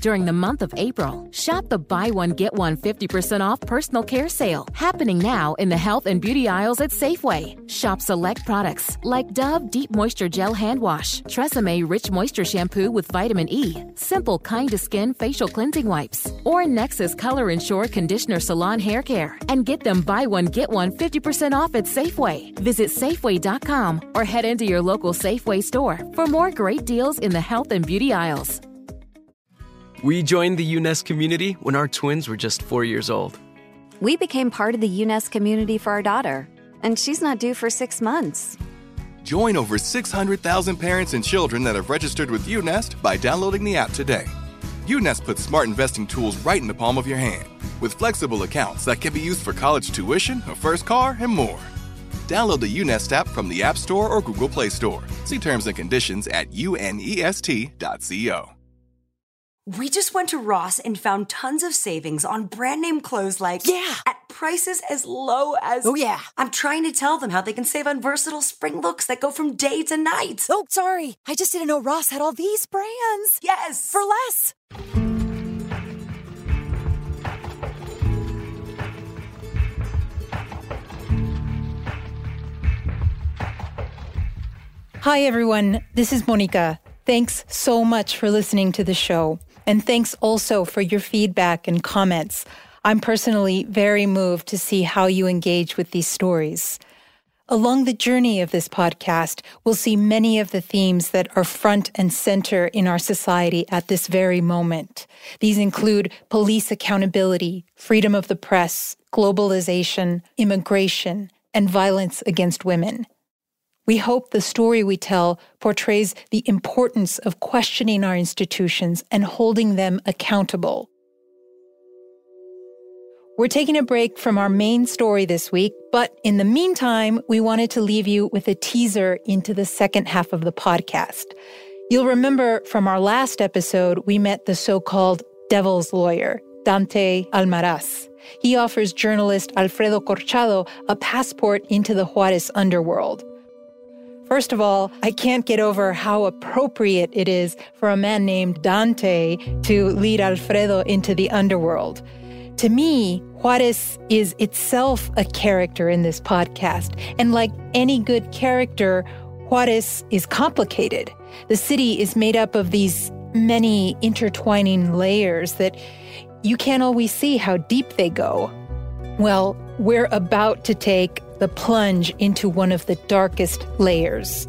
During the month of April, shop the buy one get one 50% off personal care sale happening now in the health and beauty aisles at Safeway. Shop select products like Dove Deep Moisture Gel Hand Wash, Tresemme Rich Moisture Shampoo with vitamin E, Simple Kind to Skin Facial Cleansing Wipes, or Nexxus Color Ensure Conditioner Salon Hair Care, and get them buy one get one 50% off at Safeway. Visit Safeway.com or head into your local Safeway store for more great deals in the health and beauty aisles. We joined the UNEST community when our twins were just four years old. We became part of the UNEST community for our daughter, and she's not due for six months. Join over 600,000 parents and children that have registered with UNEST by downloading the app today. UNEST puts smart investing tools right in the palm of your hand, with flexible accounts that can be used for college tuition, a first car, and more. Download the UNEST app from the App Store or Google Play Store. See terms and conditions at unest.co. We just went to Ross and found tons of savings on brand name clothes like Yeah. at prices as low as Oh, yeah. I'm trying to tell them how they can save on versatile spring looks that go from day to night. Oh, sorry. I just didn't know Ross had all these brands. Yes. For less. Hi, everyone. This is Monica. Thanks so much for listening to the show. And thanks also for your feedback and comments. I'm personally very moved to see how you engage with these stories. Along the journey of this podcast, we'll see many of the themes that are front and center in our society at this very moment. These include police accountability, freedom of the press, globalization, immigration, and violence against women. We hope the story we tell portrays the importance of questioning our institutions and holding them accountable. We're taking a break from our main story this week, but in the meantime, we wanted to leave you with a teaser into the second half of the podcast. You'll remember from our last episode, we met the so called devil's lawyer, Dante Almaraz. He offers journalist Alfredo Corchado a passport into the Juarez underworld. First of all, I can't get over how appropriate it is for a man named Dante to lead Alfredo into the underworld. To me, Juarez is itself a character in this podcast. And like any good character, Juarez is complicated. The city is made up of these many intertwining layers that you can't always see how deep they go. Well, we're about to take the plunge into one of the darkest layers.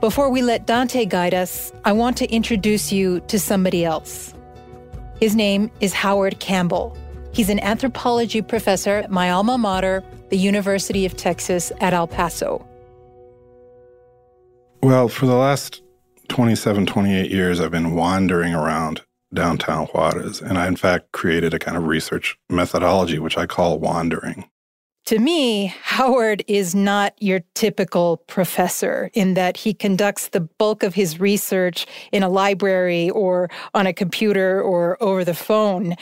Before we let Dante guide us, I want to introduce you to somebody else. His name is Howard Campbell. He's an anthropology professor at my alma mater, the University of Texas at El Paso. Well, for the last 27, 28 years, I've been wandering around downtown Juarez. And I, in fact, created a kind of research methodology, which I call wandering. To me, Howard is not your typical professor in that he conducts the bulk of his research in a library or on a computer or over the phone.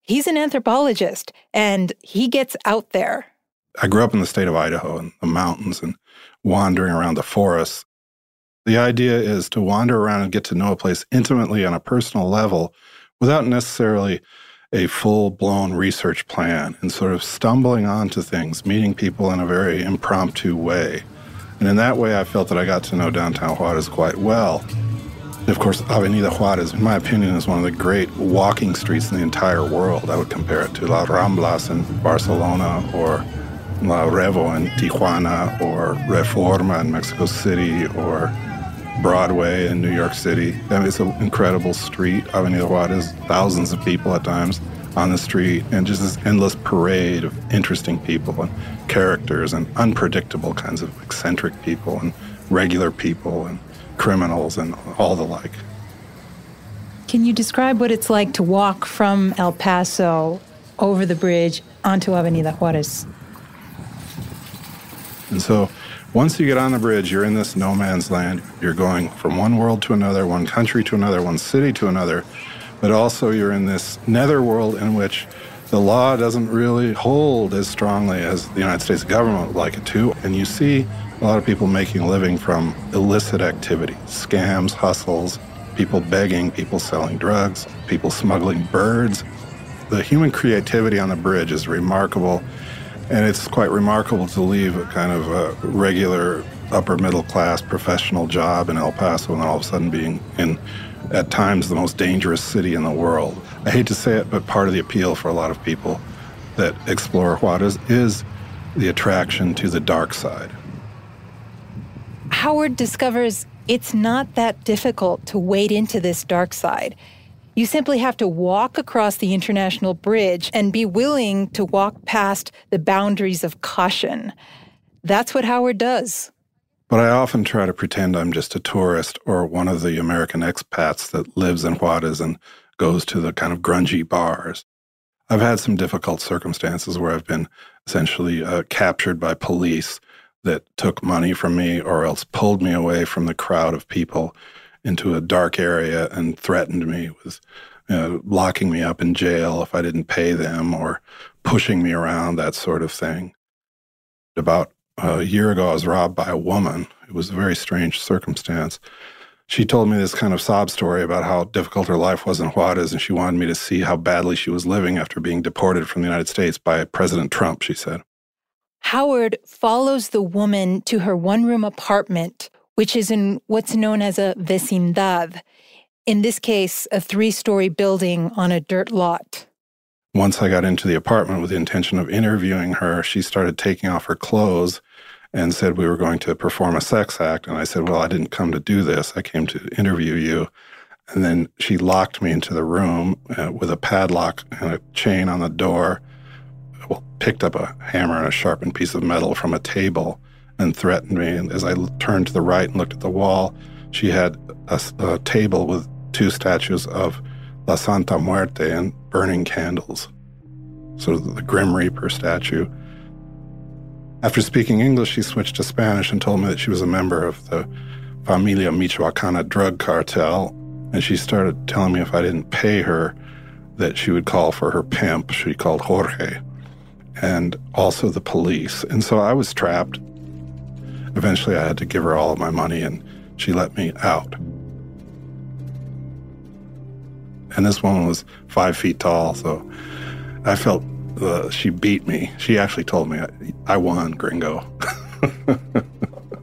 He's an anthropologist and he gets out there. I grew up in the state of Idaho in the mountains and wandering around the forests. The idea is to wander around and get to know a place intimately on a personal level without necessarily a full blown research plan and sort of stumbling onto things, meeting people in a very impromptu way. And in that way, I felt that I got to know downtown Juarez quite well. of course, Avenida Juarez, in my opinion, is one of the great walking streets in the entire world. I would compare it to La Ramblas in Barcelona or La Revo in Tijuana or Reforma in Mexico City or Broadway in New York City. I mean, it's an incredible street, Avenida Juarez, thousands of people at times on the street, and just this endless parade of interesting people and characters and unpredictable kinds of eccentric people and regular people and criminals and all the like. Can you describe what it's like to walk from El Paso over the bridge onto Avenida Juarez? And so once you get on the bridge, you're in this no man's land. You're going from one world to another, one country to another, one city to another. But also, you're in this nether world in which the law doesn't really hold as strongly as the United States government would like it to. And you see a lot of people making a living from illicit activity scams, hustles, people begging, people selling drugs, people smuggling birds. The human creativity on the bridge is remarkable. And it's quite remarkable to leave a kind of a regular upper middle class professional job in El Paso and all of a sudden being in, at times, the most dangerous city in the world. I hate to say it, but part of the appeal for a lot of people that explore Juarez is the attraction to the dark side. Howard discovers it's not that difficult to wade into this dark side. You simply have to walk across the international bridge and be willing to walk past the boundaries of caution. That's what Howard does. But I often try to pretend I'm just a tourist or one of the American expats that lives in Juarez and goes to the kind of grungy bars. I've had some difficult circumstances where I've been essentially uh, captured by police that took money from me or else pulled me away from the crowd of people into a dark area and threatened me with you know, locking me up in jail if I didn't pay them or pushing me around, that sort of thing. About a year ago, I was robbed by a woman. It was a very strange circumstance. She told me this kind of sob story about how difficult her life was in Juarez, and she wanted me to see how badly she was living after being deported from the United States by President Trump, she said. Howard follows the woman to her one room apartment which is in what's known as a vecindad, in this case, a three story building on a dirt lot. Once I got into the apartment with the intention of interviewing her, she started taking off her clothes and said we were going to perform a sex act. And I said, Well, I didn't come to do this. I came to interview you. And then she locked me into the room uh, with a padlock and a chain on the door. Well, picked up a hammer and a sharpened piece of metal from a table and threatened me. And as I turned to the right and looked at the wall, she had a, a table with two statues of La Santa Muerte and burning candles, sort of the Grim Reaper statue. After speaking English, she switched to Spanish and told me that she was a member of the Familia Michoacana drug cartel. And she started telling me if I didn't pay her, that she would call for her pimp. She called Jorge, and also the police. And so I was trapped Eventually, I had to give her all of my money, and she let me out. And this woman was five feet tall, so I felt uh, she beat me. She actually told me I, I won, gringo.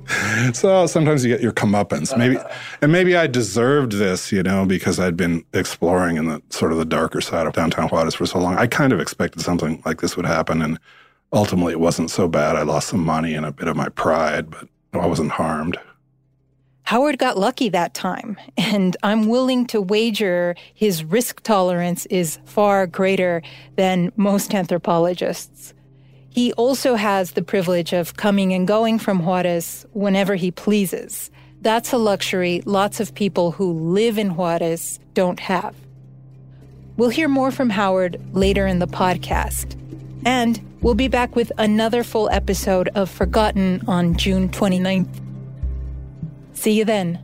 so sometimes you get your comeuppance. Maybe, and maybe I deserved this, you know, because I'd been exploring in the sort of the darker side of downtown Juarez for so long. I kind of expected something like this would happen, and ultimately it wasn't so bad. I lost some money and a bit of my pride, but I wasn't harmed. Howard got lucky that time, and I'm willing to wager his risk tolerance is far greater than most anthropologists. He also has the privilege of coming and going from Juarez whenever he pleases. That's a luxury lots of people who live in Juarez don't have. We'll hear more from Howard later in the podcast. And we'll be back with another full episode of Forgotten on June 29th. See you then.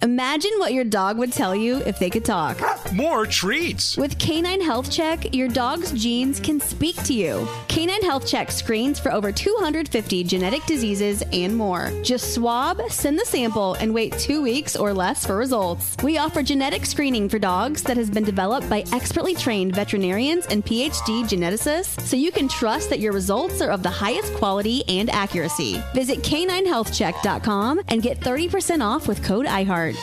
Imagine what your dog would tell you if they could talk. More treats. With Canine Health Check, your dog's genes can speak to you. Canine Health Check screens for over 250 genetic diseases and more. Just swab, send the sample, and wait two weeks or less for results. We offer genetic screening for dogs that has been developed by expertly trained veterinarians and PhD geneticists, so you can trust that your results are of the highest quality and accuracy. Visit caninehealthcheck.com and get 30% off with code IHEART.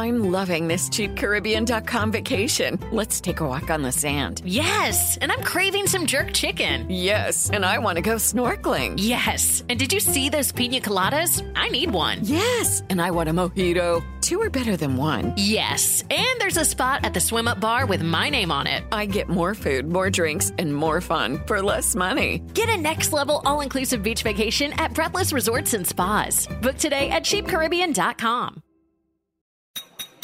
I'm loving this cheapcaribbean.com vacation. Let's take a walk on the sand. Yes, and I'm craving some jerk chicken. Yes, and I want to go snorkeling. Yes, and did you see those pina coladas? I need one. Yes, and I want a mojito. Two are better than one. Yes, and there's a spot at the swim up bar with my name on it. I get more food, more drinks, and more fun for less money. Get a next level all inclusive beach vacation at Breathless Resorts and Spas. Book today at cheapcaribbean.com.